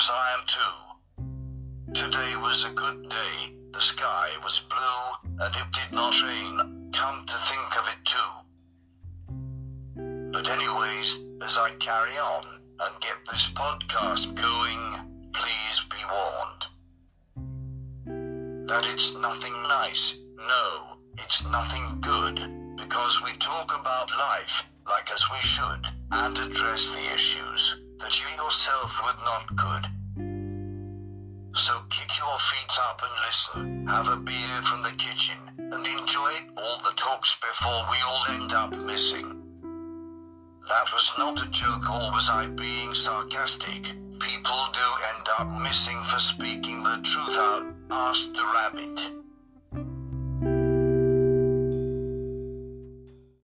because I am too. Today was a good day. The sky was blue, and it did not rain. Come to think of it too. But, anyways, as I carry on and get this podcast going, please be warned that it's nothing nice. No, it's nothing good because we talk about life like as we should and address the you yourself would not could. So kick your feet up and listen, have a beer from the kitchen, and enjoy all the talks before we all end up missing. That was not a joke or was I being sarcastic. People do end up missing for speaking the truth out, asked the rabbit.